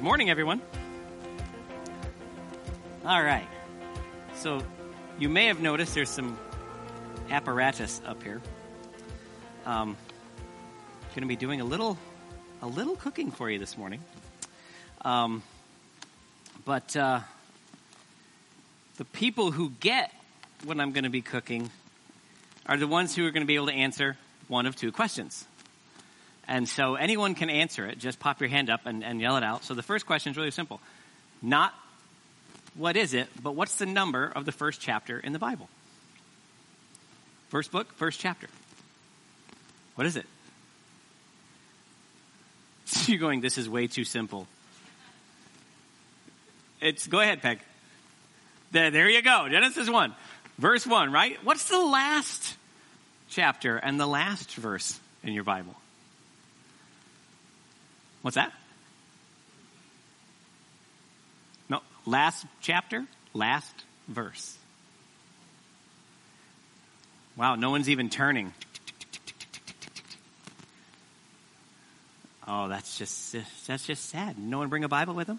Good morning, everyone. All right. So, you may have noticed there's some apparatus up here. Um, going to be doing a little, a little cooking for you this morning. Um, but uh, the people who get what I'm going to be cooking are the ones who are going to be able to answer one of two questions. And so anyone can answer it. Just pop your hand up and, and yell it out. So the first question is really simple. Not what is it, but what's the number of the first chapter in the Bible? First book, first chapter. What is it? You're going, this is way too simple. It's, go ahead, Peg. There, there you go. Genesis 1. Verse 1, right? What's the last chapter and the last verse in your Bible? What's that? No, last chapter, last verse. Wow, no one's even turning. Oh, that's just that's just sad. No one bring a Bible with them.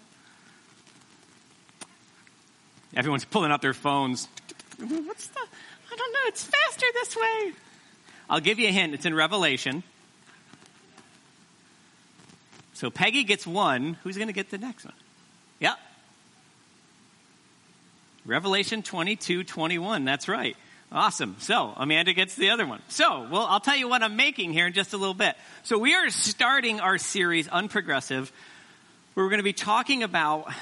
Everyone's pulling out their phones. What's the? I don't know. It's faster this way. I'll give you a hint. It's in Revelation. So Peggy gets one. Who's going to get the next one? Yep. Revelation 22, 21. That's right. Awesome. So Amanda gets the other one. So, well, I'll tell you what I'm making here in just a little bit. So we are starting our series, Unprogressive, where we're going to be talking about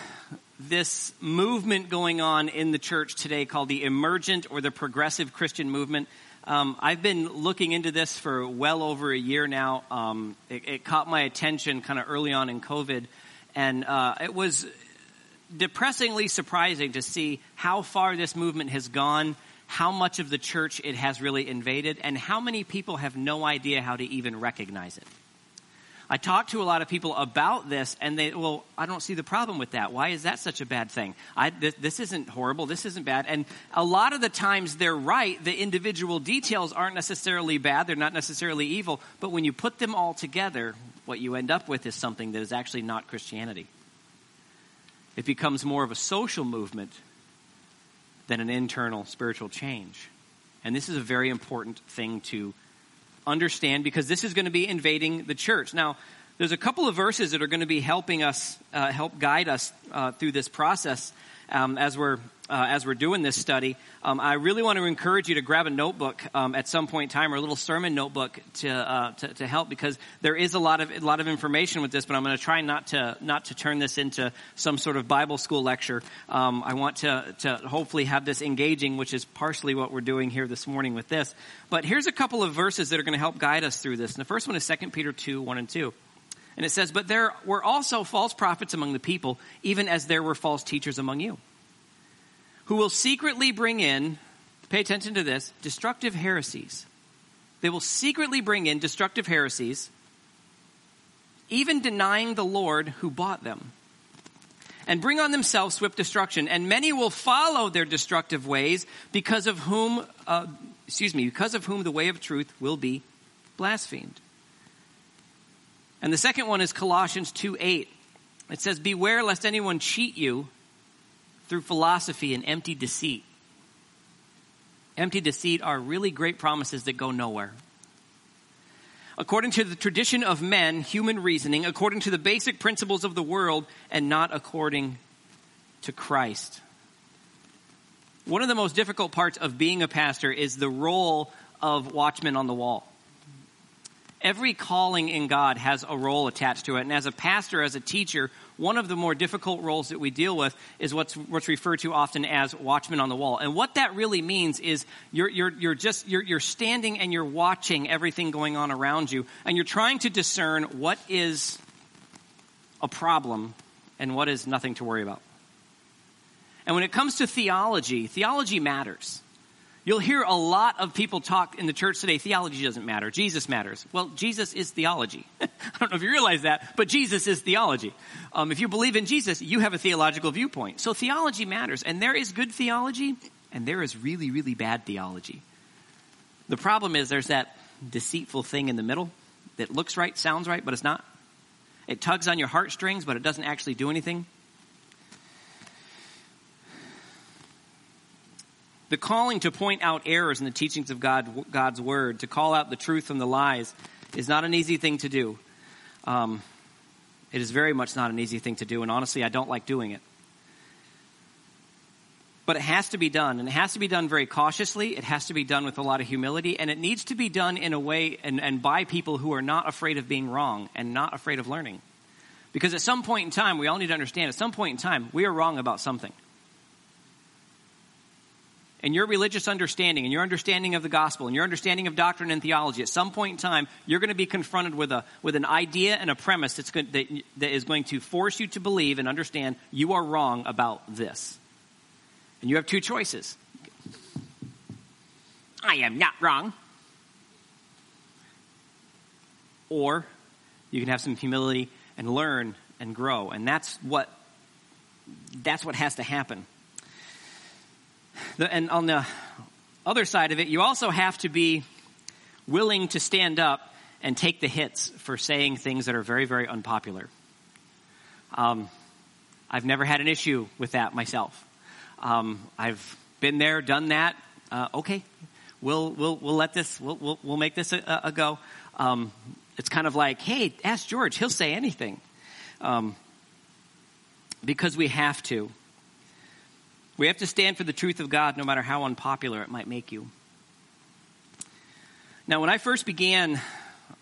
this movement going on in the church today called the emergent or the progressive Christian movement. Um, I've been looking into this for well over a year now. Um, it, it, caught my attention kind of early on in COVID, and uh, it was depressingly surprising to see how far this movement has gone how much of the church it has really invaded, and how many people have no idea how to even recognize it. I talk to a lot of people about this, and they, well, I don't see the problem with that. Why is that such a bad thing? I, this, this isn't horrible. This isn't bad. And a lot of the times they're right. The individual details aren't necessarily bad. They're not necessarily evil. But when you put them all together, what you end up with is something that is actually not Christianity. It becomes more of a social movement than an internal spiritual change. And this is a very important thing to understand because this is going to be invading the church. Now, there's a couple of verses that are going to be helping us, uh, help guide us uh, through this process um, as we're uh, as we're doing this study. Um, I really want to encourage you to grab a notebook um, at some point in time or a little sermon notebook to, uh, to, to help because there is a lot of a lot of information with this. But I'm going to try not to not to turn this into some sort of Bible school lecture. Um, I want to to hopefully have this engaging, which is partially what we're doing here this morning with this. But here's a couple of verses that are going to help guide us through this. And the first one is 2 Peter two one and two. And it says, But there were also false prophets among the people, even as there were false teachers among you who will secretly bring in, pay attention to this, destructive heresies. They will secretly bring in destructive heresies, even denying the Lord who bought them, and bring on themselves swift destruction. And many will follow their destructive ways, because of whom, uh, excuse me, because of whom the way of truth will be blasphemed. And the second one is Colossians 2 8. It says, Beware lest anyone cheat you through philosophy and empty deceit. Empty deceit are really great promises that go nowhere. According to the tradition of men, human reasoning, according to the basic principles of the world, and not according to Christ. One of the most difficult parts of being a pastor is the role of watchman on the wall. Every calling in God has a role attached to it. And as a pastor, as a teacher, one of the more difficult roles that we deal with is what's, what's referred to often as watchman on the wall. And what that really means is you're, you're, you're just, you're, you're standing and you're watching everything going on around you. And you're trying to discern what is a problem and what is nothing to worry about. And when it comes to theology, theology matters. You'll hear a lot of people talk in the church today, theology doesn't matter, Jesus matters. Well, Jesus is theology. I don't know if you realize that, but Jesus is theology. Um, if you believe in Jesus, you have a theological viewpoint. So theology matters, and there is good theology, and there is really, really bad theology. The problem is there's that deceitful thing in the middle that looks right, sounds right, but it's not. It tugs on your heartstrings, but it doesn't actually do anything. The calling to point out errors in the teachings of God, God's word, to call out the truth from the lies, is not an easy thing to do. Um, it is very much not an easy thing to do, and honestly, I don't like doing it. But it has to be done, and it has to be done very cautiously. It has to be done with a lot of humility, and it needs to be done in a way and, and by people who are not afraid of being wrong and not afraid of learning. Because at some point in time, we all need to understand, at some point in time, we are wrong about something and your religious understanding and your understanding of the gospel and your understanding of doctrine and theology, at some point in time, you're going to be confronted with a with an idea and a premise that's going, that, that is going to force you to believe and understand you are wrong about this. And you have two choices. I am not wrong. Or you can have some humility and learn and grow. And that's what that's what has to happen. The, and on the other side of it, you also have to be willing to stand up and take the hits for saying things that are very, very unpopular. Um, I've never had an issue with that myself. Um, I've been there, done that. Uh, okay, we'll we'll we'll let this we'll we'll, we'll make this a, a go. Um, it's kind of like, hey, ask George; he'll say anything, um, because we have to. We have to stand for the truth of God no matter how unpopular it might make you. Now, when I first began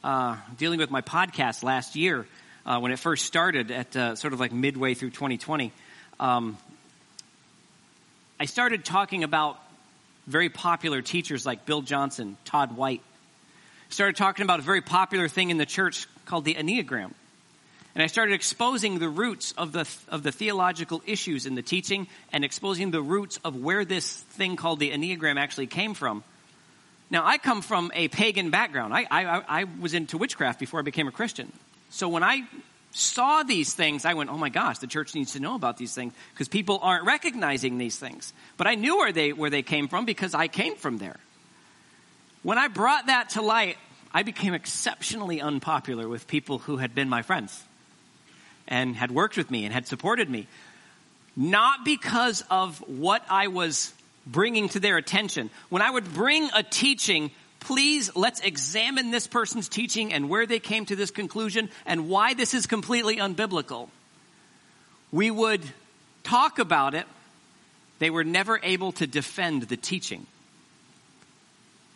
uh, dealing with my podcast last year, uh, when it first started at uh, sort of like midway through 2020, um, I started talking about very popular teachers like Bill Johnson, Todd White. Started talking about a very popular thing in the church called the Enneagram. And I started exposing the roots of the, of the theological issues in the teaching and exposing the roots of where this thing called the Enneagram actually came from. Now, I come from a pagan background. I, I, I was into witchcraft before I became a Christian. So when I saw these things, I went, oh my gosh, the church needs to know about these things because people aren't recognizing these things. But I knew where they, where they came from because I came from there. When I brought that to light, I became exceptionally unpopular with people who had been my friends and had worked with me and had supported me. Not because of what I was bringing to their attention. When I would bring a teaching, please let's examine this person's teaching and where they came to this conclusion and why this is completely unbiblical. We would talk about it. They were never able to defend the teaching.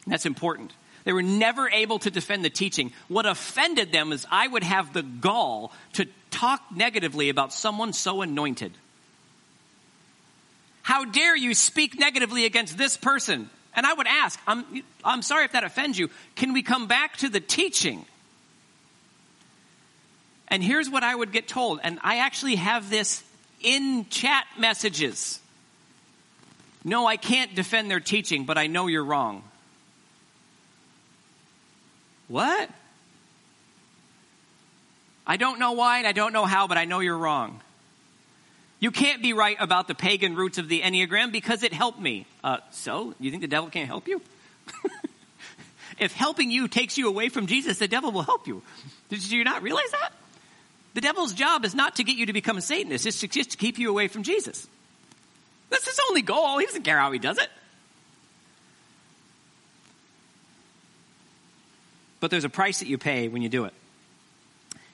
That's important. They were never able to defend the teaching. What offended them is I would have the gall to talk negatively about someone so anointed. How dare you speak negatively against this person? And I would ask, I'm, I'm sorry if that offends you. Can we come back to the teaching? And here's what I would get told. And I actually have this in chat messages. No, I can't defend their teaching, but I know you're wrong. What? I don't know why and I don't know how, but I know you're wrong. You can't be right about the pagan roots of the Enneagram because it helped me. Uh, so, you think the devil can't help you? if helping you takes you away from Jesus, the devil will help you. Did you not realize that? The devil's job is not to get you to become a Satanist, it's just to keep you away from Jesus. That's his only goal. He doesn't care how he does it. But there's a price that you pay when you do it.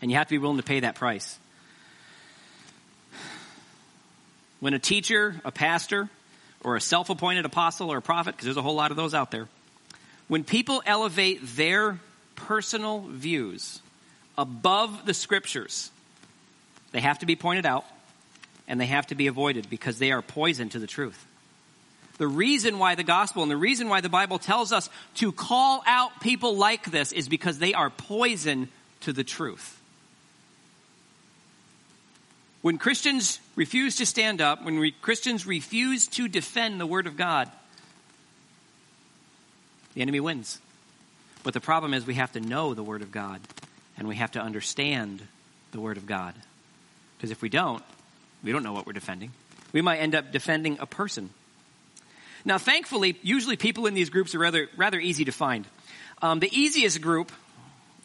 And you have to be willing to pay that price. When a teacher, a pastor, or a self appointed apostle or a prophet, because there's a whole lot of those out there, when people elevate their personal views above the scriptures, they have to be pointed out and they have to be avoided because they are poison to the truth. The reason why the gospel and the reason why the Bible tells us to call out people like this is because they are poison to the truth. When Christians refuse to stand up, when Christians refuse to defend the Word of God, the enemy wins. But the problem is we have to know the Word of God and we have to understand the Word of God. Because if we don't, we don't know what we're defending. We might end up defending a person now, thankfully, usually people in these groups are rather, rather easy to find. Um, the easiest group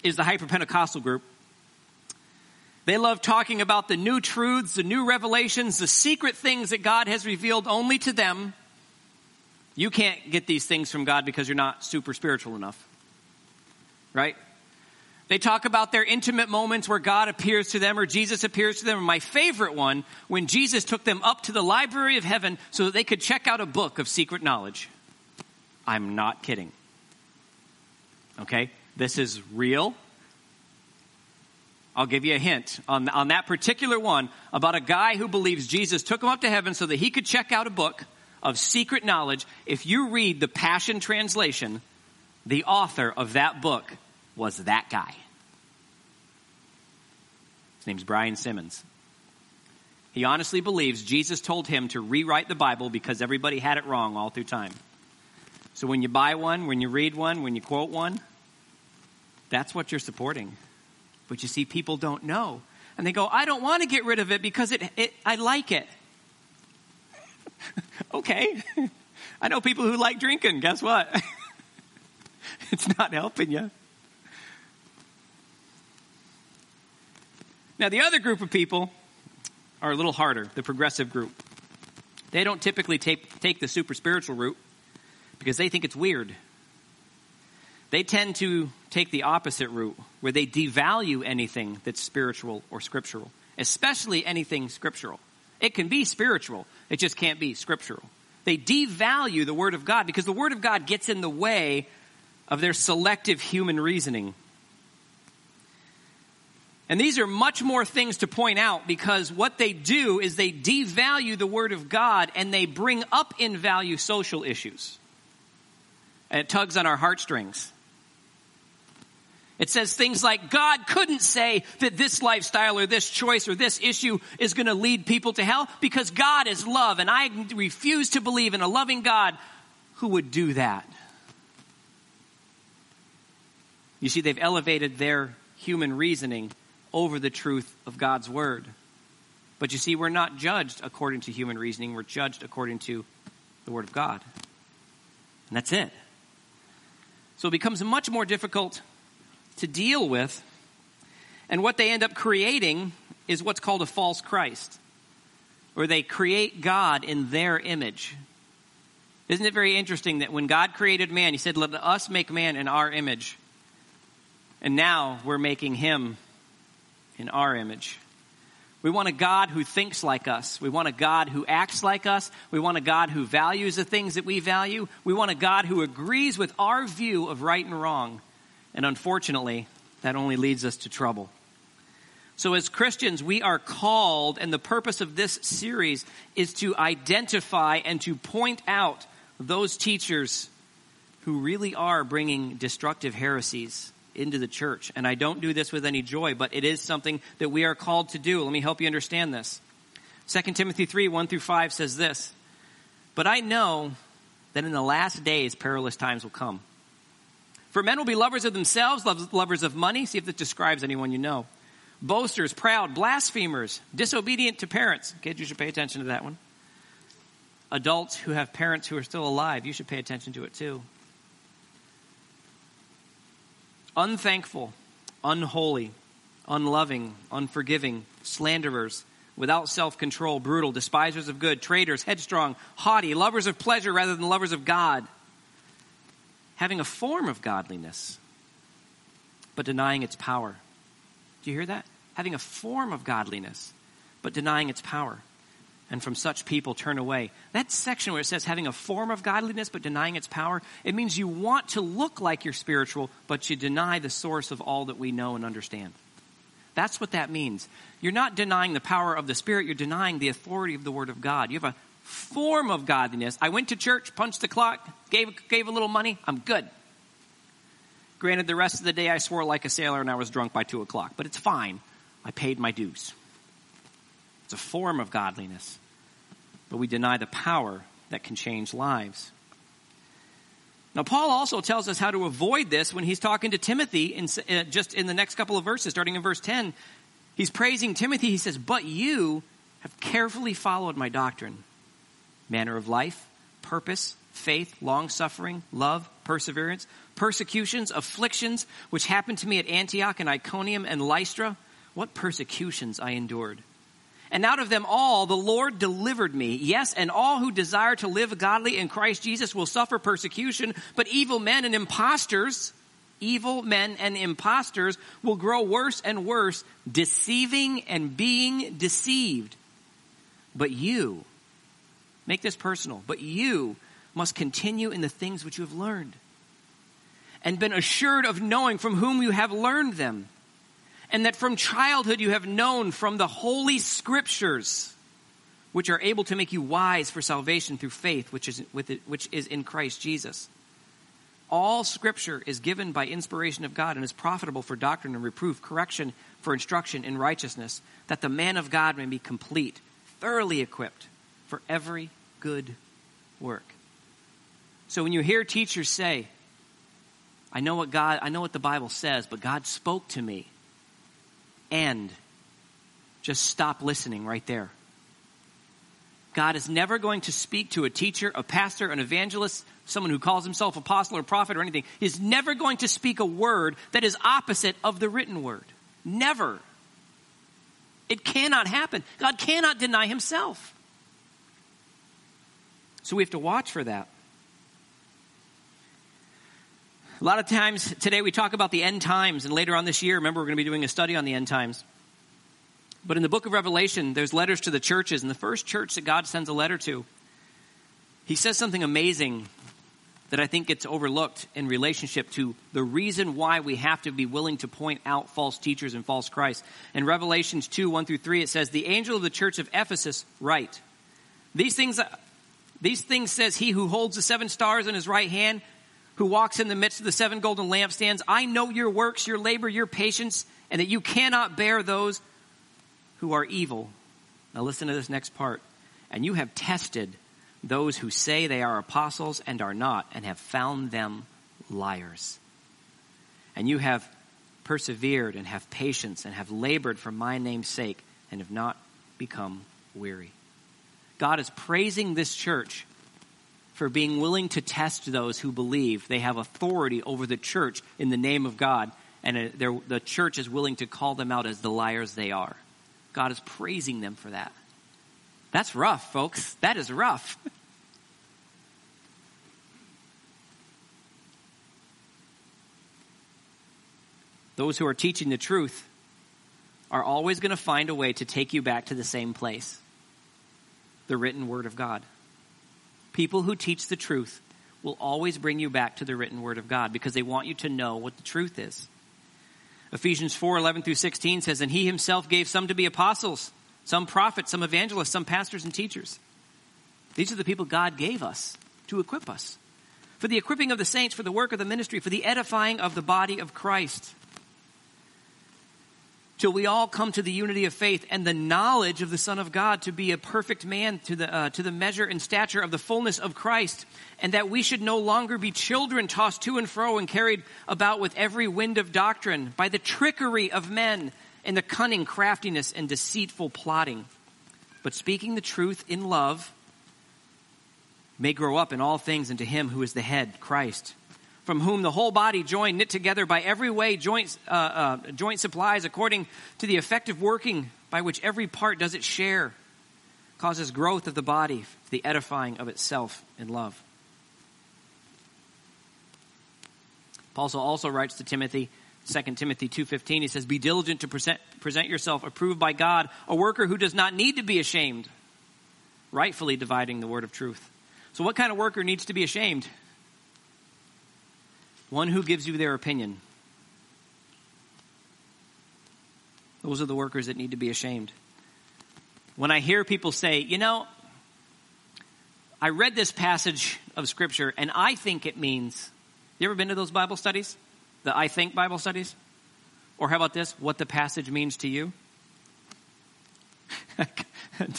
is the hyper Pentecostal group. They love talking about the new truths, the new revelations, the secret things that God has revealed only to them. You can't get these things from God because you're not super spiritual enough. Right? They talk about their intimate moments where God appears to them or Jesus appears to them. my favorite one, when Jesus took them up to the library of heaven so that they could check out a book of secret knowledge. I'm not kidding. Okay? This is real. I'll give you a hint on, on that particular one about a guy who believes Jesus took him up to heaven so that he could check out a book of secret knowledge. If you read the Passion Translation, the author of that book was that guy. His name's Brian Simmons. He honestly believes Jesus told him to rewrite the Bible because everybody had it wrong all through time. So when you buy one, when you read one, when you quote one, that's what you're supporting. But you see, people don't know. And they go, I don't want to get rid of it because it, it I like it. okay. I know people who like drinking. Guess what? it's not helping you. Now, the other group of people are a little harder, the progressive group. They don't typically take, take the super spiritual route because they think it's weird. They tend to take the opposite route, where they devalue anything that's spiritual or scriptural, especially anything scriptural. It can be spiritual, it just can't be scriptural. They devalue the Word of God because the Word of God gets in the way of their selective human reasoning. And these are much more things to point out because what they do is they devalue the Word of God and they bring up in value social issues. And it tugs on our heartstrings. It says things like, God couldn't say that this lifestyle or this choice or this issue is going to lead people to hell because God is love and I refuse to believe in a loving God who would do that. You see, they've elevated their human reasoning over the truth of God's word. But you see, we're not judged according to human reasoning, we're judged according to the word of God. And that's it. So it becomes much more difficult to deal with. And what they end up creating is what's called a false Christ, where they create God in their image. Isn't it very interesting that when God created man, he said, Let us make man in our image. And now we're making him in our image. We want a God who thinks like us. We want a God who acts like us. We want a God who values the things that we value. We want a God who agrees with our view of right and wrong. And unfortunately, that only leads us to trouble. So, as Christians, we are called, and the purpose of this series is to identify and to point out those teachers who really are bringing destructive heresies into the church. And I don't do this with any joy, but it is something that we are called to do. Let me help you understand this. 2 Timothy 3 1 through 5 says this But I know that in the last days perilous times will come. For men will be lovers of themselves, lovers of money. See if this describes anyone you know. Boasters, proud, blasphemers, disobedient to parents. Kids, you should pay attention to that one. Adults who have parents who are still alive, you should pay attention to it too unthankful, unholy, unloving, unforgiving, slanderers, without self control, brutal, despisers of good, traitors, headstrong, haughty, lovers of pleasure rather than lovers of God, having a form of godliness, but denying its power. Do you hear that? Having a form of godliness, but denying its power and from such people turn away. That section where it says having a form of godliness but denying its power, it means you want to look like you're spiritual, but you deny the source of all that we know and understand. That's what that means. You're not denying the power of the Spirit, you're denying the authority of the Word of God. You have a form of godliness. I went to church, punched the clock, gave, gave a little money, I'm good. Granted, the rest of the day I swore like a sailor and I was drunk by 2 o'clock, but it's fine. I paid my dues. It's a form of godliness but we deny the power that can change lives. Now, Paul also tells us how to avoid this when he's talking to Timothy in, uh, just in the next couple of verses, starting in verse 10. He's praising Timothy. He says, But you have carefully followed my doctrine, manner of life, purpose, faith, long suffering, love, perseverance, persecutions, afflictions, which happened to me at Antioch and Iconium and Lystra what persecutions I endured. And out of them all, the Lord delivered me. Yes, and all who desire to live godly in Christ Jesus will suffer persecution, but evil men and impostors, evil men and impostors will grow worse and worse, deceiving and being deceived. But you, make this personal, but you must continue in the things which you have learned. And been assured of knowing from whom you have learned them. And that from childhood you have known from the holy scriptures, which are able to make you wise for salvation through faith, which is, it, which is in Christ Jesus. All scripture is given by inspiration of God and is profitable for doctrine and reproof, correction, for instruction in righteousness, that the man of God may be complete, thoroughly equipped for every good work. So when you hear teachers say, I know what God, I know what the Bible says, but God spoke to me And Just stop listening right there. God is never going to speak to a teacher, a pastor, an evangelist, someone who calls himself apostle or prophet or anything. He's never going to speak a word that is opposite of the written word. Never. It cannot happen. God cannot deny himself. So we have to watch for that. A lot of times today we talk about the end times, and later on this year, remember, we're going to be doing a study on the end times. But in the book of Revelation, there's letters to the churches, and the first church that God sends a letter to, he says something amazing that I think gets overlooked in relationship to the reason why we have to be willing to point out false teachers and false Christ. In Revelations 2, 1 through 3, it says, The angel of the church of Ephesus write, These things, these things says he who holds the seven stars in his right hand, who walks in the midst of the seven golden lampstands. I know your works, your labor, your patience, and that you cannot bear those who are evil. Now listen to this next part. And you have tested those who say they are apostles and are not, and have found them liars. And you have persevered and have patience and have labored for my name's sake and have not become weary. God is praising this church for being willing to test those who believe they have authority over the church in the name of God, and uh, the church is willing to call them out as the liars they are. God is praising them for that. That's rough, folks. That is rough. Those who are teaching the truth are always going to find a way to take you back to the same place the written word of God people who teach the truth will always bring you back to the written word of God because they want you to know what the truth is. Ephesians 4 11 through 16 says, And he himself gave some to be apostles, some prophets, some evangelists, some pastors and teachers. These are the people God gave us to equip us for the equipping of the saints, for the work of the ministry, for the edifying of the body of Christ till we all come to the unity of faith and the knowledge of the Son of God to be a perfect man to the, uh, to the measure and stature of the fullness of Christ, and that we should no longer be children tossed to and fro and carried about with every wind of doctrine by the trickery of men and the cunning craftiness and deceitful plotting. But speaking the truth in love may grow up in all things into him who is the head, Christ from whom the whole body joined, knit together by every way joint, uh, uh, joint supplies according to the effective working by which every part does its share, causes growth of the body, the edifying of itself in love. Paul also writes to Timothy, 2 Timothy 2.15, he says, Be diligent to present, present yourself approved by God, a worker who does not need to be ashamed, rightfully dividing the word of truth. So what kind of worker needs to be ashamed? One who gives you their opinion. Those are the workers that need to be ashamed. When I hear people say, you know, I read this passage of scripture and I think it means, you ever been to those Bible studies? The I think Bible studies? Or how about this? What the passage means to you?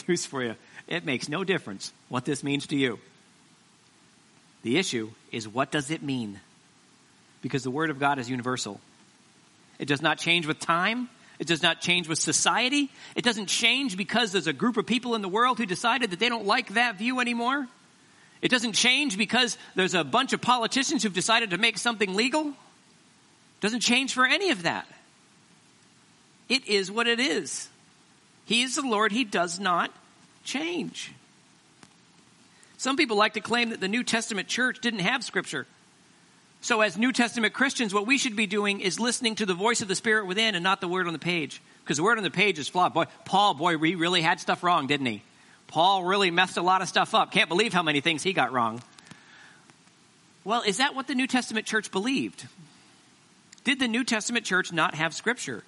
News for you. It makes no difference what this means to you. The issue is what does it mean? Because the Word of God is universal. It does not change with time. It does not change with society. It doesn't change because there's a group of people in the world who decided that they don't like that view anymore. It doesn't change because there's a bunch of politicians who've decided to make something legal. It doesn't change for any of that. It is what it is. He is the Lord. He does not change. Some people like to claim that the New Testament church didn't have scripture. So as New Testament Christians, what we should be doing is listening to the voice of the Spirit within and not the word on the page. Because the word on the page is flawed. Boy, Paul, boy, he really had stuff wrong, didn't he? Paul really messed a lot of stuff up. Can't believe how many things he got wrong. Well, is that what the New Testament church believed? Did the New Testament church not have scripture?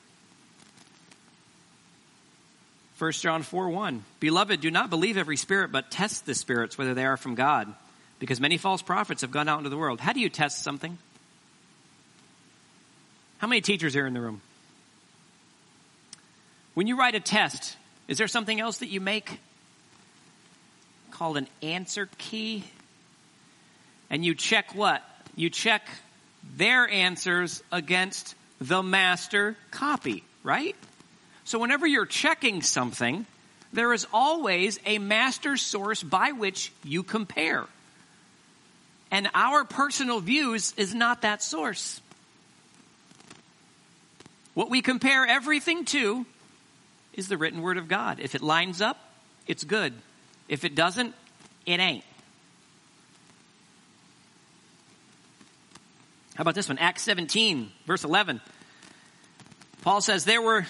1 John 4 1. Beloved, do not believe every spirit, but test the spirits whether they are from God, because many false prophets have gone out into the world. How do you test something? How many teachers are in the room? When you write a test, is there something else that you make called an answer key? And you check what? You check their answers against the master copy, right? So whenever you're checking something, there is always a master source by which you compare. And our personal views is not that source. What we compare everything to is the written word of God. If it lines up, it's good. If it doesn't, it ain't. How about this one? Acts 17, verse 11. Paul says, There were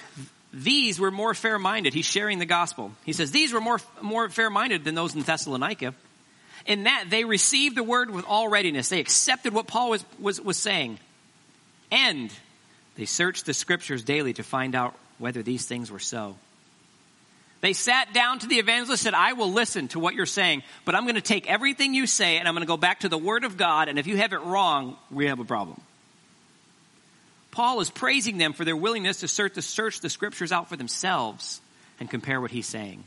these were more fair minded. He's sharing the gospel. He says, These were more, more fair minded than those in Thessalonica. In that they received the word with all readiness. They accepted what Paul was, was, was saying. And they searched the scriptures daily to find out whether these things were so. They sat down to the evangelist and said, I will listen to what you're saying, but I'm going to take everything you say and I'm going to go back to the word of God. And if you have it wrong, we have a problem. Paul is praising them for their willingness to search, to search the scriptures out for themselves and compare what he's saying.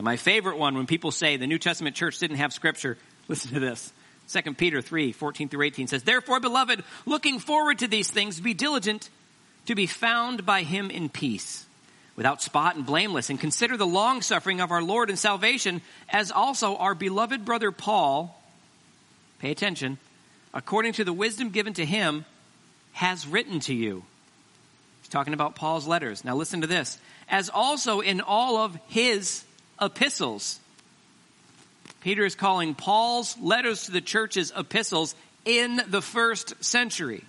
And my favorite one, when people say the New Testament church didn't have scripture, listen to this. 2 Peter 3, 14 through 18 says, Therefore, beloved, looking forward to these things, be diligent to be found by him in peace, without spot and blameless, and consider the long suffering of our Lord and salvation, as also our beloved brother Paul, pay attention, according to the wisdom given to him, has written to you. He's talking about Paul's letters. Now listen to this. As also in all of his epistles. Peter is calling Paul's letters to the churches epistles in the first century.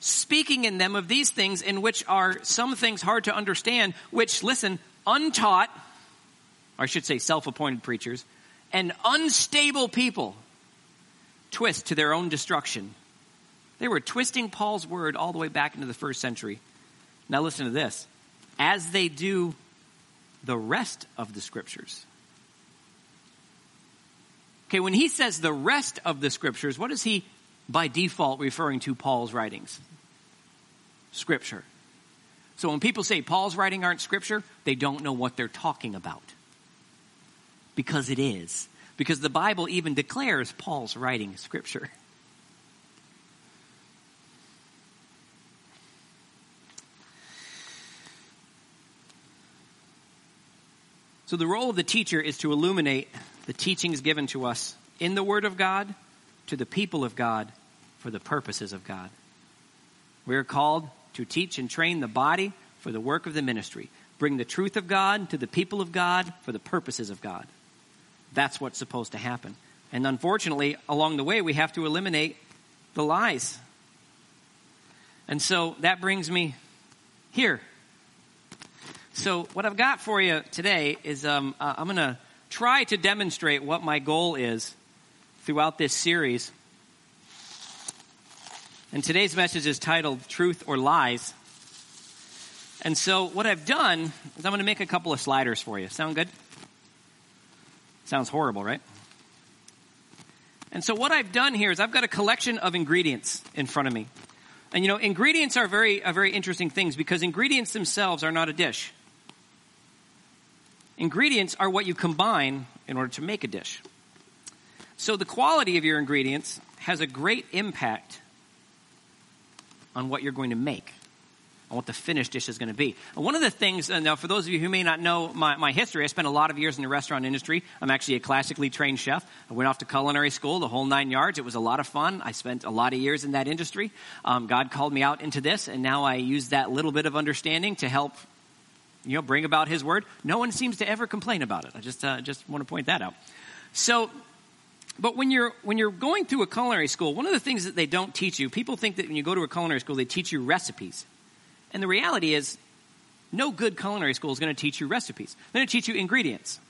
Speaking in them of these things in which are some things hard to understand, which, listen, untaught, or I should say self-appointed preachers, and unstable people twist to their own destruction. They were twisting Paul's word all the way back into the first century. Now listen to this. As they do the rest of the scriptures. Okay, when he says the rest of the scriptures, what is he by default referring to Paul's writings? Scripture. So when people say Paul's writing aren't scripture, they don't know what they're talking about. Because it is. Because the Bible even declares Paul's writing scripture. So the role of the teacher is to illuminate the teachings given to us in the Word of God to the people of God for the purposes of God. We are called to teach and train the body for the work of the ministry. Bring the truth of God to the people of God for the purposes of God. That's what's supposed to happen. And unfortunately, along the way, we have to eliminate the lies. And so that brings me here so, what I've got for you today is um, uh, I'm going to try to demonstrate what my goal is throughout this series. And today's message is titled Truth or Lies. And so, what I've done is I'm going to make a couple of sliders for you. Sound good? Sounds horrible, right? And so, what I've done here is I've got a collection of ingredients in front of me. And you know, ingredients are very, are very interesting things because ingredients themselves are not a dish. Ingredients are what you combine in order to make a dish. So the quality of your ingredients has a great impact on what you're going to make. on what the finished dish is going to be. And one of the things, uh, now for those of you who may not know my, my history, I spent a lot of years in the restaurant industry. I'm actually a classically trained chef. I went off to culinary school, the whole nine yards. It was a lot of fun. I spent a lot of years in that industry. Um, God called me out into this, and now I use that little bit of understanding to help you know, bring about His word. No one seems to ever complain about it. I just, uh, just want to point that out. So, but when you're when you're going through a culinary school, one of the things that they don't teach you, people think that when you go to a culinary school, they teach you recipes, and the reality is, no good culinary school is going to teach you recipes. They're going to teach you ingredients.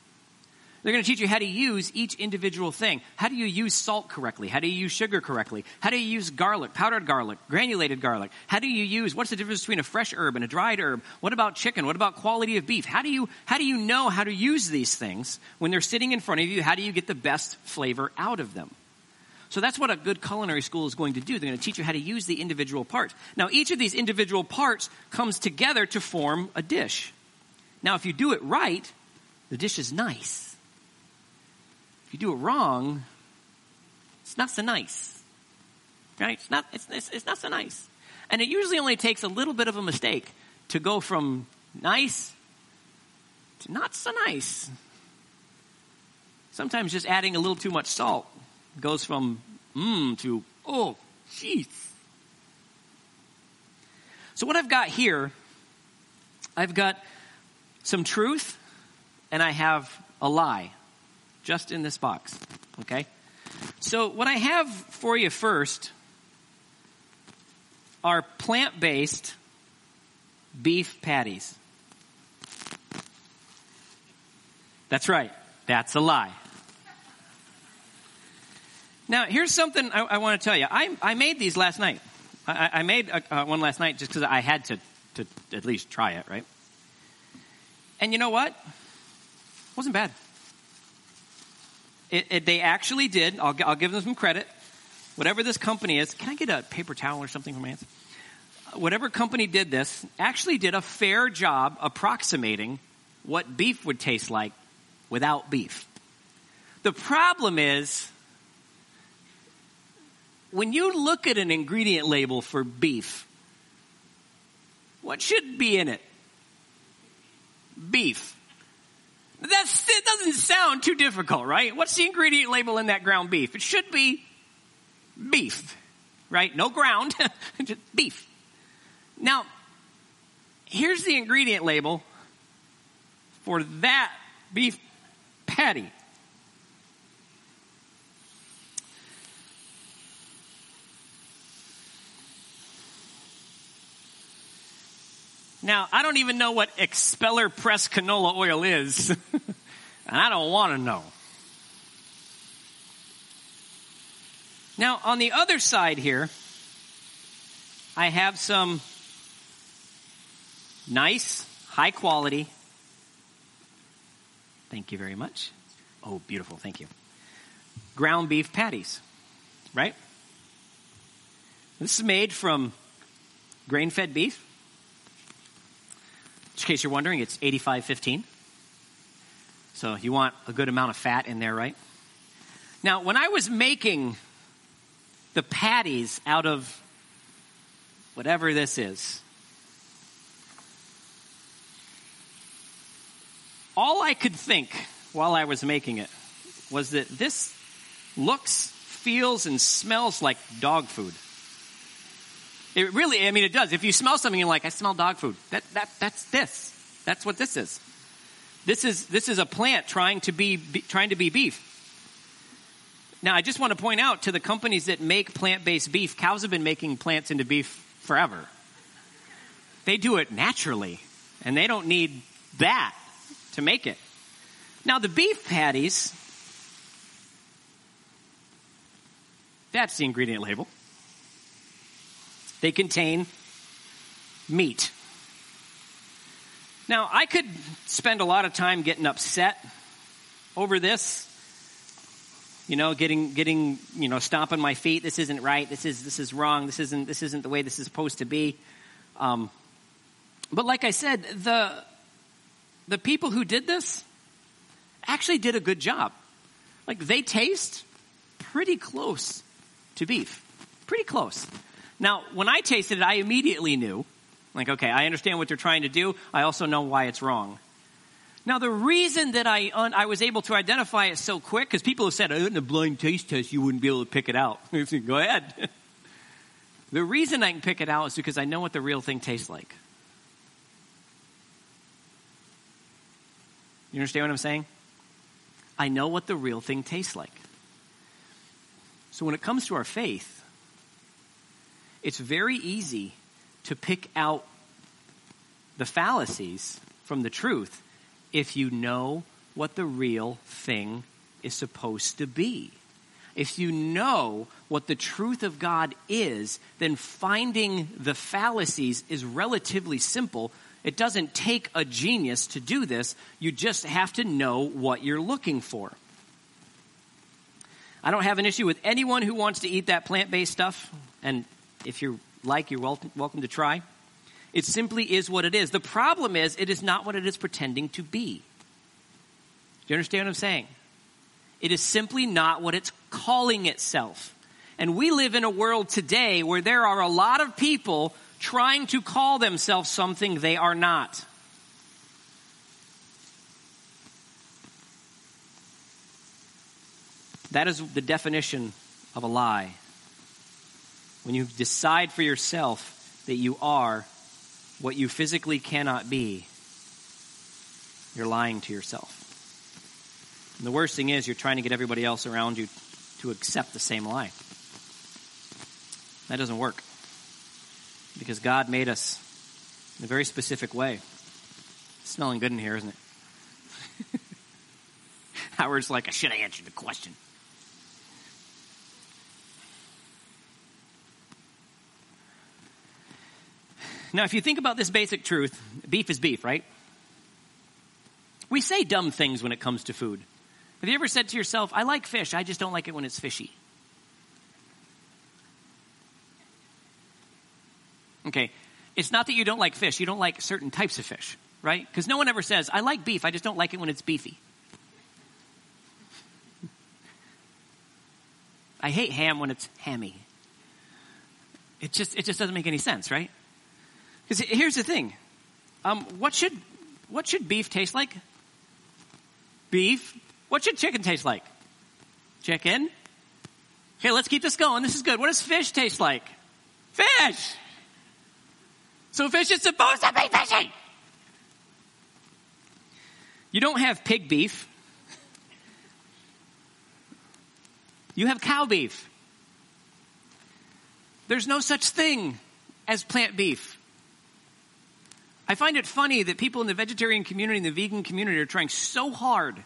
They're going to teach you how to use each individual thing. How do you use salt correctly? How do you use sugar correctly? How do you use garlic, powdered garlic, granulated garlic? How do you use, what's the difference between a fresh herb and a dried herb? What about chicken? What about quality of beef? How do you, how do you know how to use these things when they're sitting in front of you? How do you get the best flavor out of them? So that's what a good culinary school is going to do. They're going to teach you how to use the individual parts. Now, each of these individual parts comes together to form a dish. Now, if you do it right, the dish is nice. If you do it wrong, it's not so nice. Right? It's not, it's, it's, it's not so nice. And it usually only takes a little bit of a mistake to go from nice to not so nice. Sometimes just adding a little too much salt goes from mmm to oh, jeez. So what I've got here, I've got some truth and I have a lie just in this box. Okay? So, what I have for you first are plant based beef patties. That's right. That's a lie. Now, here's something I, I want to tell you. I, I made these last night. I, I made a, uh, one last night just because I had to, to at least try it, right? And you know what? It wasn't bad. It, it, they actually did. I'll, I'll, give them some credit. Whatever this company is, can I get a paper towel or something from my hands? Uh, whatever company did this actually did a fair job approximating what beef would taste like without beef. The problem is, when you look at an ingredient label for beef, what should be in it? Beef. Sound too difficult, right? What's the ingredient label in that ground beef? It should be beef, right? No ground, just beef. Now, here's the ingredient label for that beef patty. Now, I don't even know what expeller press canola oil is, and I don't want to know. Now, on the other side here, I have some nice, high quality. Thank you very much. Oh, beautiful. Thank you. Ground beef patties, right? This is made from grain fed beef. In case you're wondering, it's 8515. So you want a good amount of fat in there, right? Now, when I was making the patties out of whatever this is, all I could think while I was making it was that this looks, feels, and smells like dog food. It really, I mean, it does. If you smell something, you're like, I smell dog food. That, that, that's this. That's what this is. This is, this is a plant trying to be, be trying to be beef. Now, I just want to point out to the companies that make plant-based beef, cows have been making plants into beef forever. They do it naturally, and they don't need that to make it. Now, the beef patties, that's the ingredient label. They contain meat. Now, I could spend a lot of time getting upset over this. You know, getting, getting, you know, stomping my feet. This isn't right. This is, this is wrong. This isn't, this isn't the way this is supposed to be. Um, but like I said, the, the people who did this actually did a good job. Like they taste pretty close to beef. Pretty close. Now, when I tasted it, I immediately knew Like, okay, I understand what they're trying to do. I also know why it's wrong. Now, the reason that I, un- I was able to identify it so quick, because people have said, oh, in a blind taste test, you wouldn't be able to pick it out. Go ahead. the reason I can pick it out is because I know what the real thing tastes like. You understand what I'm saying? I know what the real thing tastes like. So when it comes to our faith, it's very easy to pick out the fallacies from the truth if you know what the real thing is supposed to be. If you know what the truth of God is, then finding the fallacies is relatively simple. It doesn't take a genius to do this. You just have to know what you're looking for. I don't have an issue with anyone who wants to eat that plant based stuff. And if you're like, you're welcome, welcome to try. It simply is what it is. The problem is, it is not what it is pretending to be. Do you understand what I'm saying? It is simply not what it's calling itself. And we live in a world today where there are a lot of people trying to call themselves something they are not. That is the definition of a lie. When you decide for yourself that you are what you physically cannot be, you're lying to yourself. And the worst thing is, you're trying to get everybody else around you to accept the same lie. That doesn't work. Because God made us in a very specific way. It's smelling good in here, isn't it? Howard's like, I should have answered the question. Now, if you think about this basic truth, beef is beef, right? We say dumb things when it comes to food. Have you ever said to yourself, I like fish, I just don't like it when it's fishy? Okay, it's not that you don't like fish, you don't like certain types of fish, right? Because no one ever says, I like beef, I just don't like it when it's beefy. I hate ham when it's hammy. It just, it just doesn't make any sense, right? Because here's the thing. Um, what should, what should beef taste like? Beef. What should chicken taste like? Chicken. Okay, let's keep this going. This is good. What does fish taste like? Fish. So fish is supposed to be fishy. You don't have pig beef. You have cow beef. There's no such thing as plant beef. I find it funny that people in the vegetarian community and the vegan community are trying so hard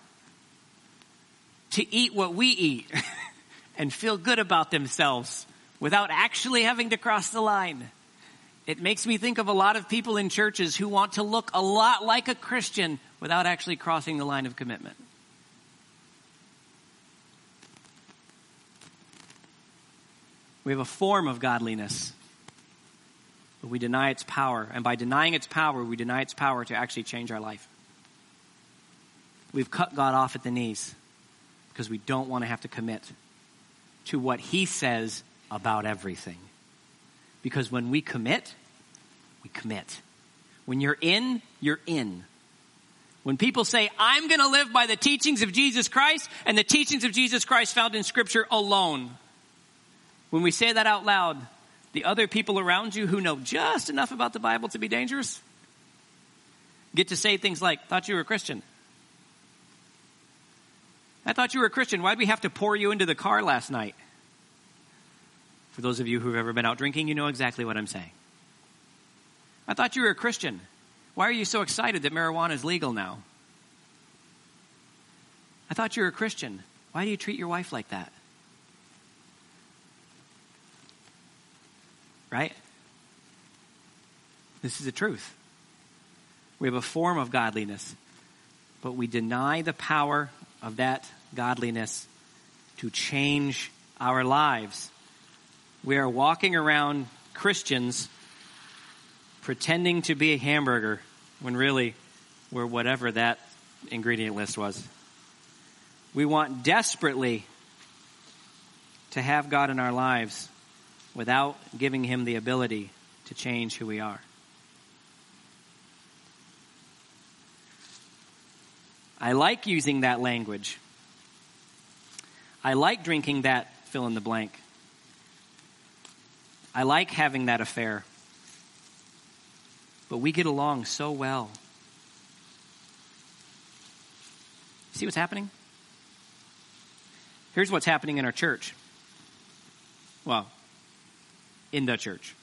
to eat what we eat and feel good about themselves without actually having to cross the line. It makes me think of a lot of people in churches who want to look a lot like a Christian without actually crossing the line of commitment. We have a form of godliness but we deny its power. And by denying its power, we deny its power to actually change our life. We've cut God off at the knees because we don't want to have to commit to what He says about everything. Because when we commit, we commit. When you're in, you're in. When people say, I'm going to live by the teachings of Jesus Christ and the teachings of Jesus Christ found in Scripture alone, when we say that out loud, the other people around you who know just enough about the Bible to be dangerous get to say things like, Thought you were a Christian. I thought you were a Christian. Why'd we have to pour you into the car last night? For those of you who've ever been out drinking, you know exactly what I'm saying. I thought you were a Christian. Why are you so excited that marijuana is legal now? I thought you were a Christian. Why do you treat your wife like that? Right? This is the truth. We have a form of godliness, but we deny the power of that godliness to change our lives. We are walking around Christians pretending to be a hamburger when really we're whatever that ingredient list was. We want desperately to have God in our lives without giving him the ability to change who we are. I like using that language. I like drinking that fill in the blank. I like having that affair. But we get along so well. See what's happening? Here's what's happening in our church. Well, in the church.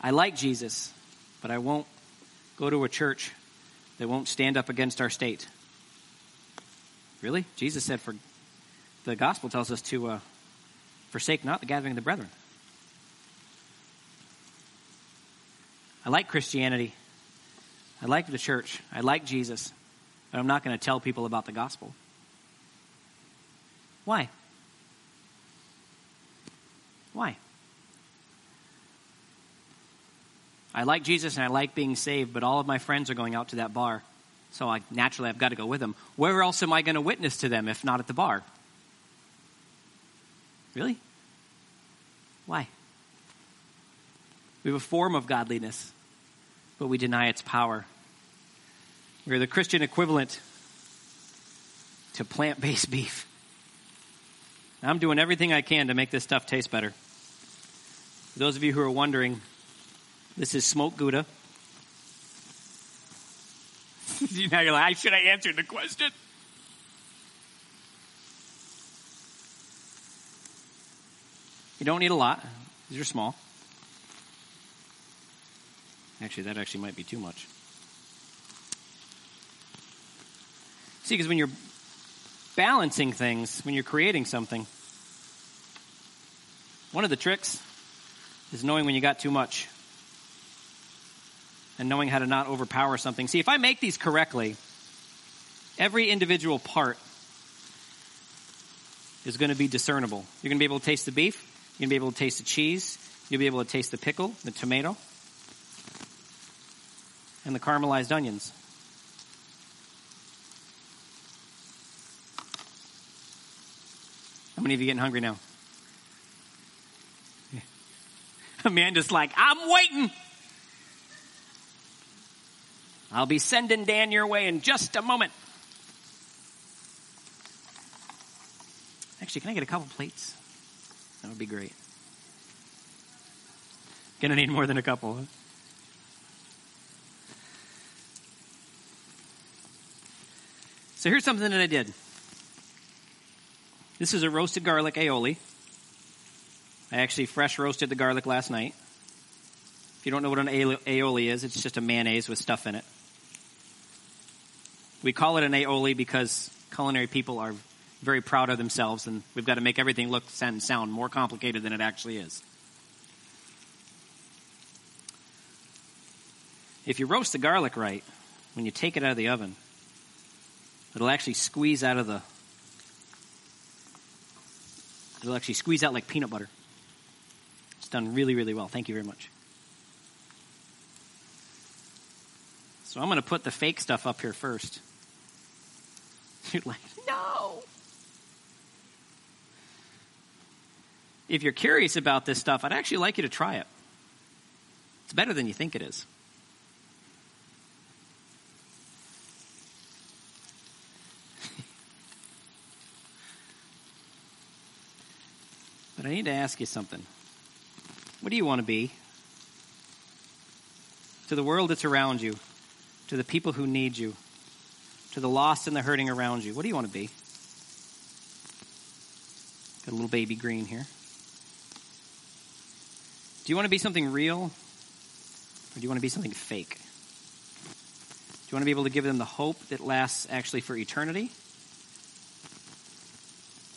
I like Jesus, but I won't go to a church that won't stand up against our state. Really? Jesus said for the gospel tells us to uh, forsake not the gathering of the brethren. I like Christianity. I like the church. I like Jesus. But I'm not going to tell people about the gospel. Why? Why? I like Jesus and I like being saved, but all of my friends are going out to that bar. So I naturally I've got to go with them. Where else am I going to witness to them if not at the bar? Really? Why? We have a form of godliness, but we deny its power. We're the Christian equivalent to plant based beef. I'm doing everything I can to make this stuff taste better. For those of you who are wondering, this is smoked Gouda. now you're like, should I answer the question? You don't need a lot. These are small. Actually, that actually might be too much. See, because when you're balancing things, when you're creating something, one of the tricks is knowing when you got too much and knowing how to not overpower something. See, if I make these correctly, every individual part is going to be discernible. You're going to be able to taste the beef, you're going to be able to taste the cheese, you'll be able to taste the pickle, the tomato, and the caramelized onions. How many of you getting hungry now? Amanda's like, I'm waiting. I'll be sending Dan your way in just a moment. Actually, can I get a couple plates? That would be great. Gonna need more than a couple. Huh? So here's something that I did. This is a roasted garlic aioli. I actually fresh roasted the garlic last night. If you don't know what an aioli is, it's just a mayonnaise with stuff in it. We call it an aioli because culinary people are very proud of themselves and we've got to make everything look and sound more complicated than it actually is. If you roast the garlic right, when you take it out of the oven, it'll actually squeeze out of the it'll actually squeeze out like peanut butter. Done really, really well. Thank you very much. So I'm going to put the fake stuff up here first. You're like, no. If you're curious about this stuff, I'd actually like you to try it. It's better than you think it is. but I need to ask you something. What do you want to be? To the world that's around you, to the people who need you, to the lost and the hurting around you. What do you want to be? Got a little baby green here. Do you want to be something real? Or do you want to be something fake? Do you want to be able to give them the hope that lasts actually for eternity?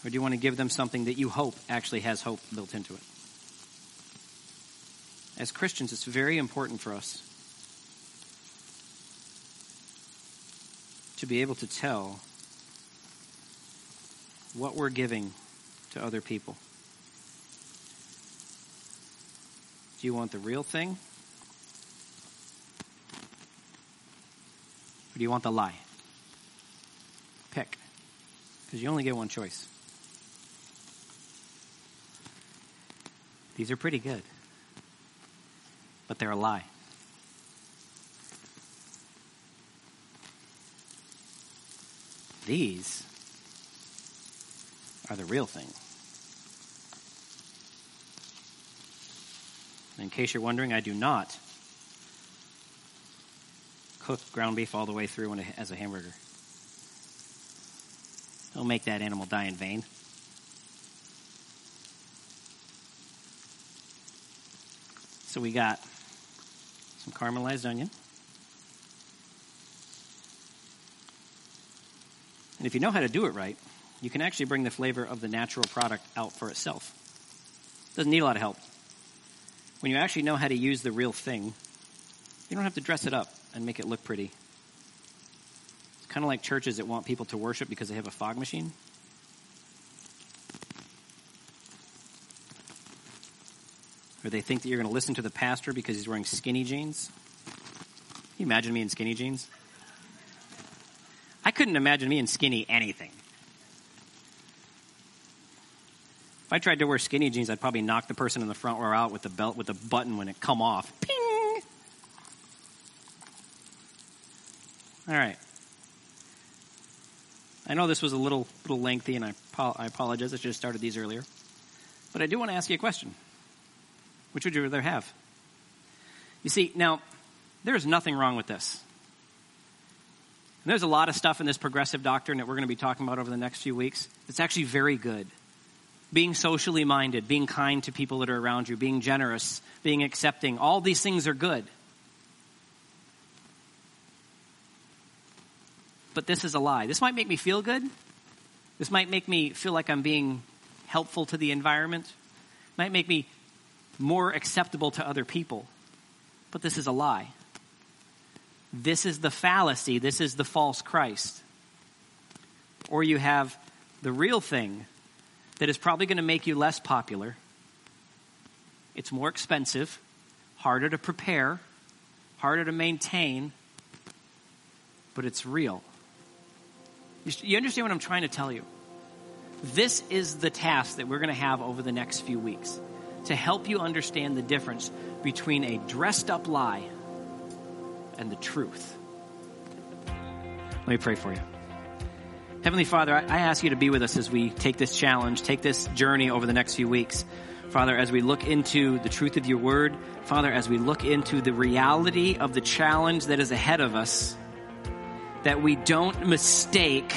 Or do you want to give them something that you hope actually has hope built into it? As Christians, it's very important for us to be able to tell what we're giving to other people. Do you want the real thing? Or do you want the lie? Pick. Because you only get one choice. These are pretty good, but they're a lie. These are the real thing. In case you're wondering, I do not cook ground beef all the way through as a hamburger. Don't make that animal die in vain. So we got some caramelized onion. And if you know how to do it right, you can actually bring the flavor of the natural product out for itself. Doesn't need a lot of help. When you actually know how to use the real thing, you don't have to dress it up and make it look pretty. It's kind of like churches that want people to worship because they have a fog machine. Or they think that you're going to listen to the pastor because he's wearing skinny jeans. Can you imagine me in skinny jeans? I couldn't imagine me in skinny anything. If I tried to wear skinny jeans, I'd probably knock the person in the front row out with the belt with the button when it come off. Ping! All right. I know this was a little little lengthy, and I, I apologize. I should have started these earlier. But I do want to ask you a question. Which would you rather have? You see, now, there's nothing wrong with this. And there's a lot of stuff in this progressive doctrine that we're going to be talking about over the next few weeks. It's actually very good being socially minded, being kind to people that are around you, being generous, being accepting. All these things are good. But this is a lie. This might make me feel good. This might make me feel like I'm being helpful to the environment. Might make me more acceptable to other people. But this is a lie. This is the fallacy. This is the false Christ. Or you have the real thing that is probably going to make you less popular. It's more expensive, harder to prepare, harder to maintain, but it's real. You understand what I'm trying to tell you? This is the task that we're going to have over the next few weeks to help you understand the difference between a dressed up lie and the truth. Let me pray for you. Heavenly Father, I ask you to be with us as we take this challenge, take this journey over the next few weeks. Father, as we look into the truth of your word, Father, as we look into the reality of the challenge that is ahead of us, that we don't mistake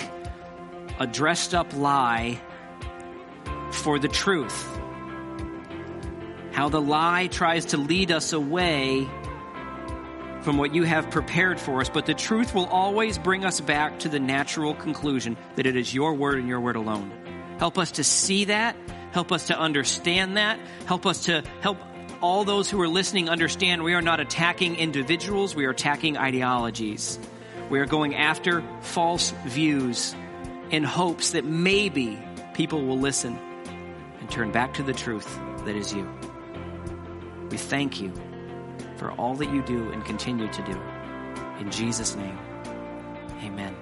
a dressed up lie for the truth. How the lie tries to lead us away from what you have prepared for us, but the truth will always bring us back to the natural conclusion that it is your word and your word alone. Help us to see that. Help us to understand that. Help us to help all those who are listening understand we are not attacking individuals, we are attacking ideologies. We are going after false views in hopes that maybe people will listen and turn back to the truth that is you. We thank you for all that you do and continue to do. In Jesus' name, amen.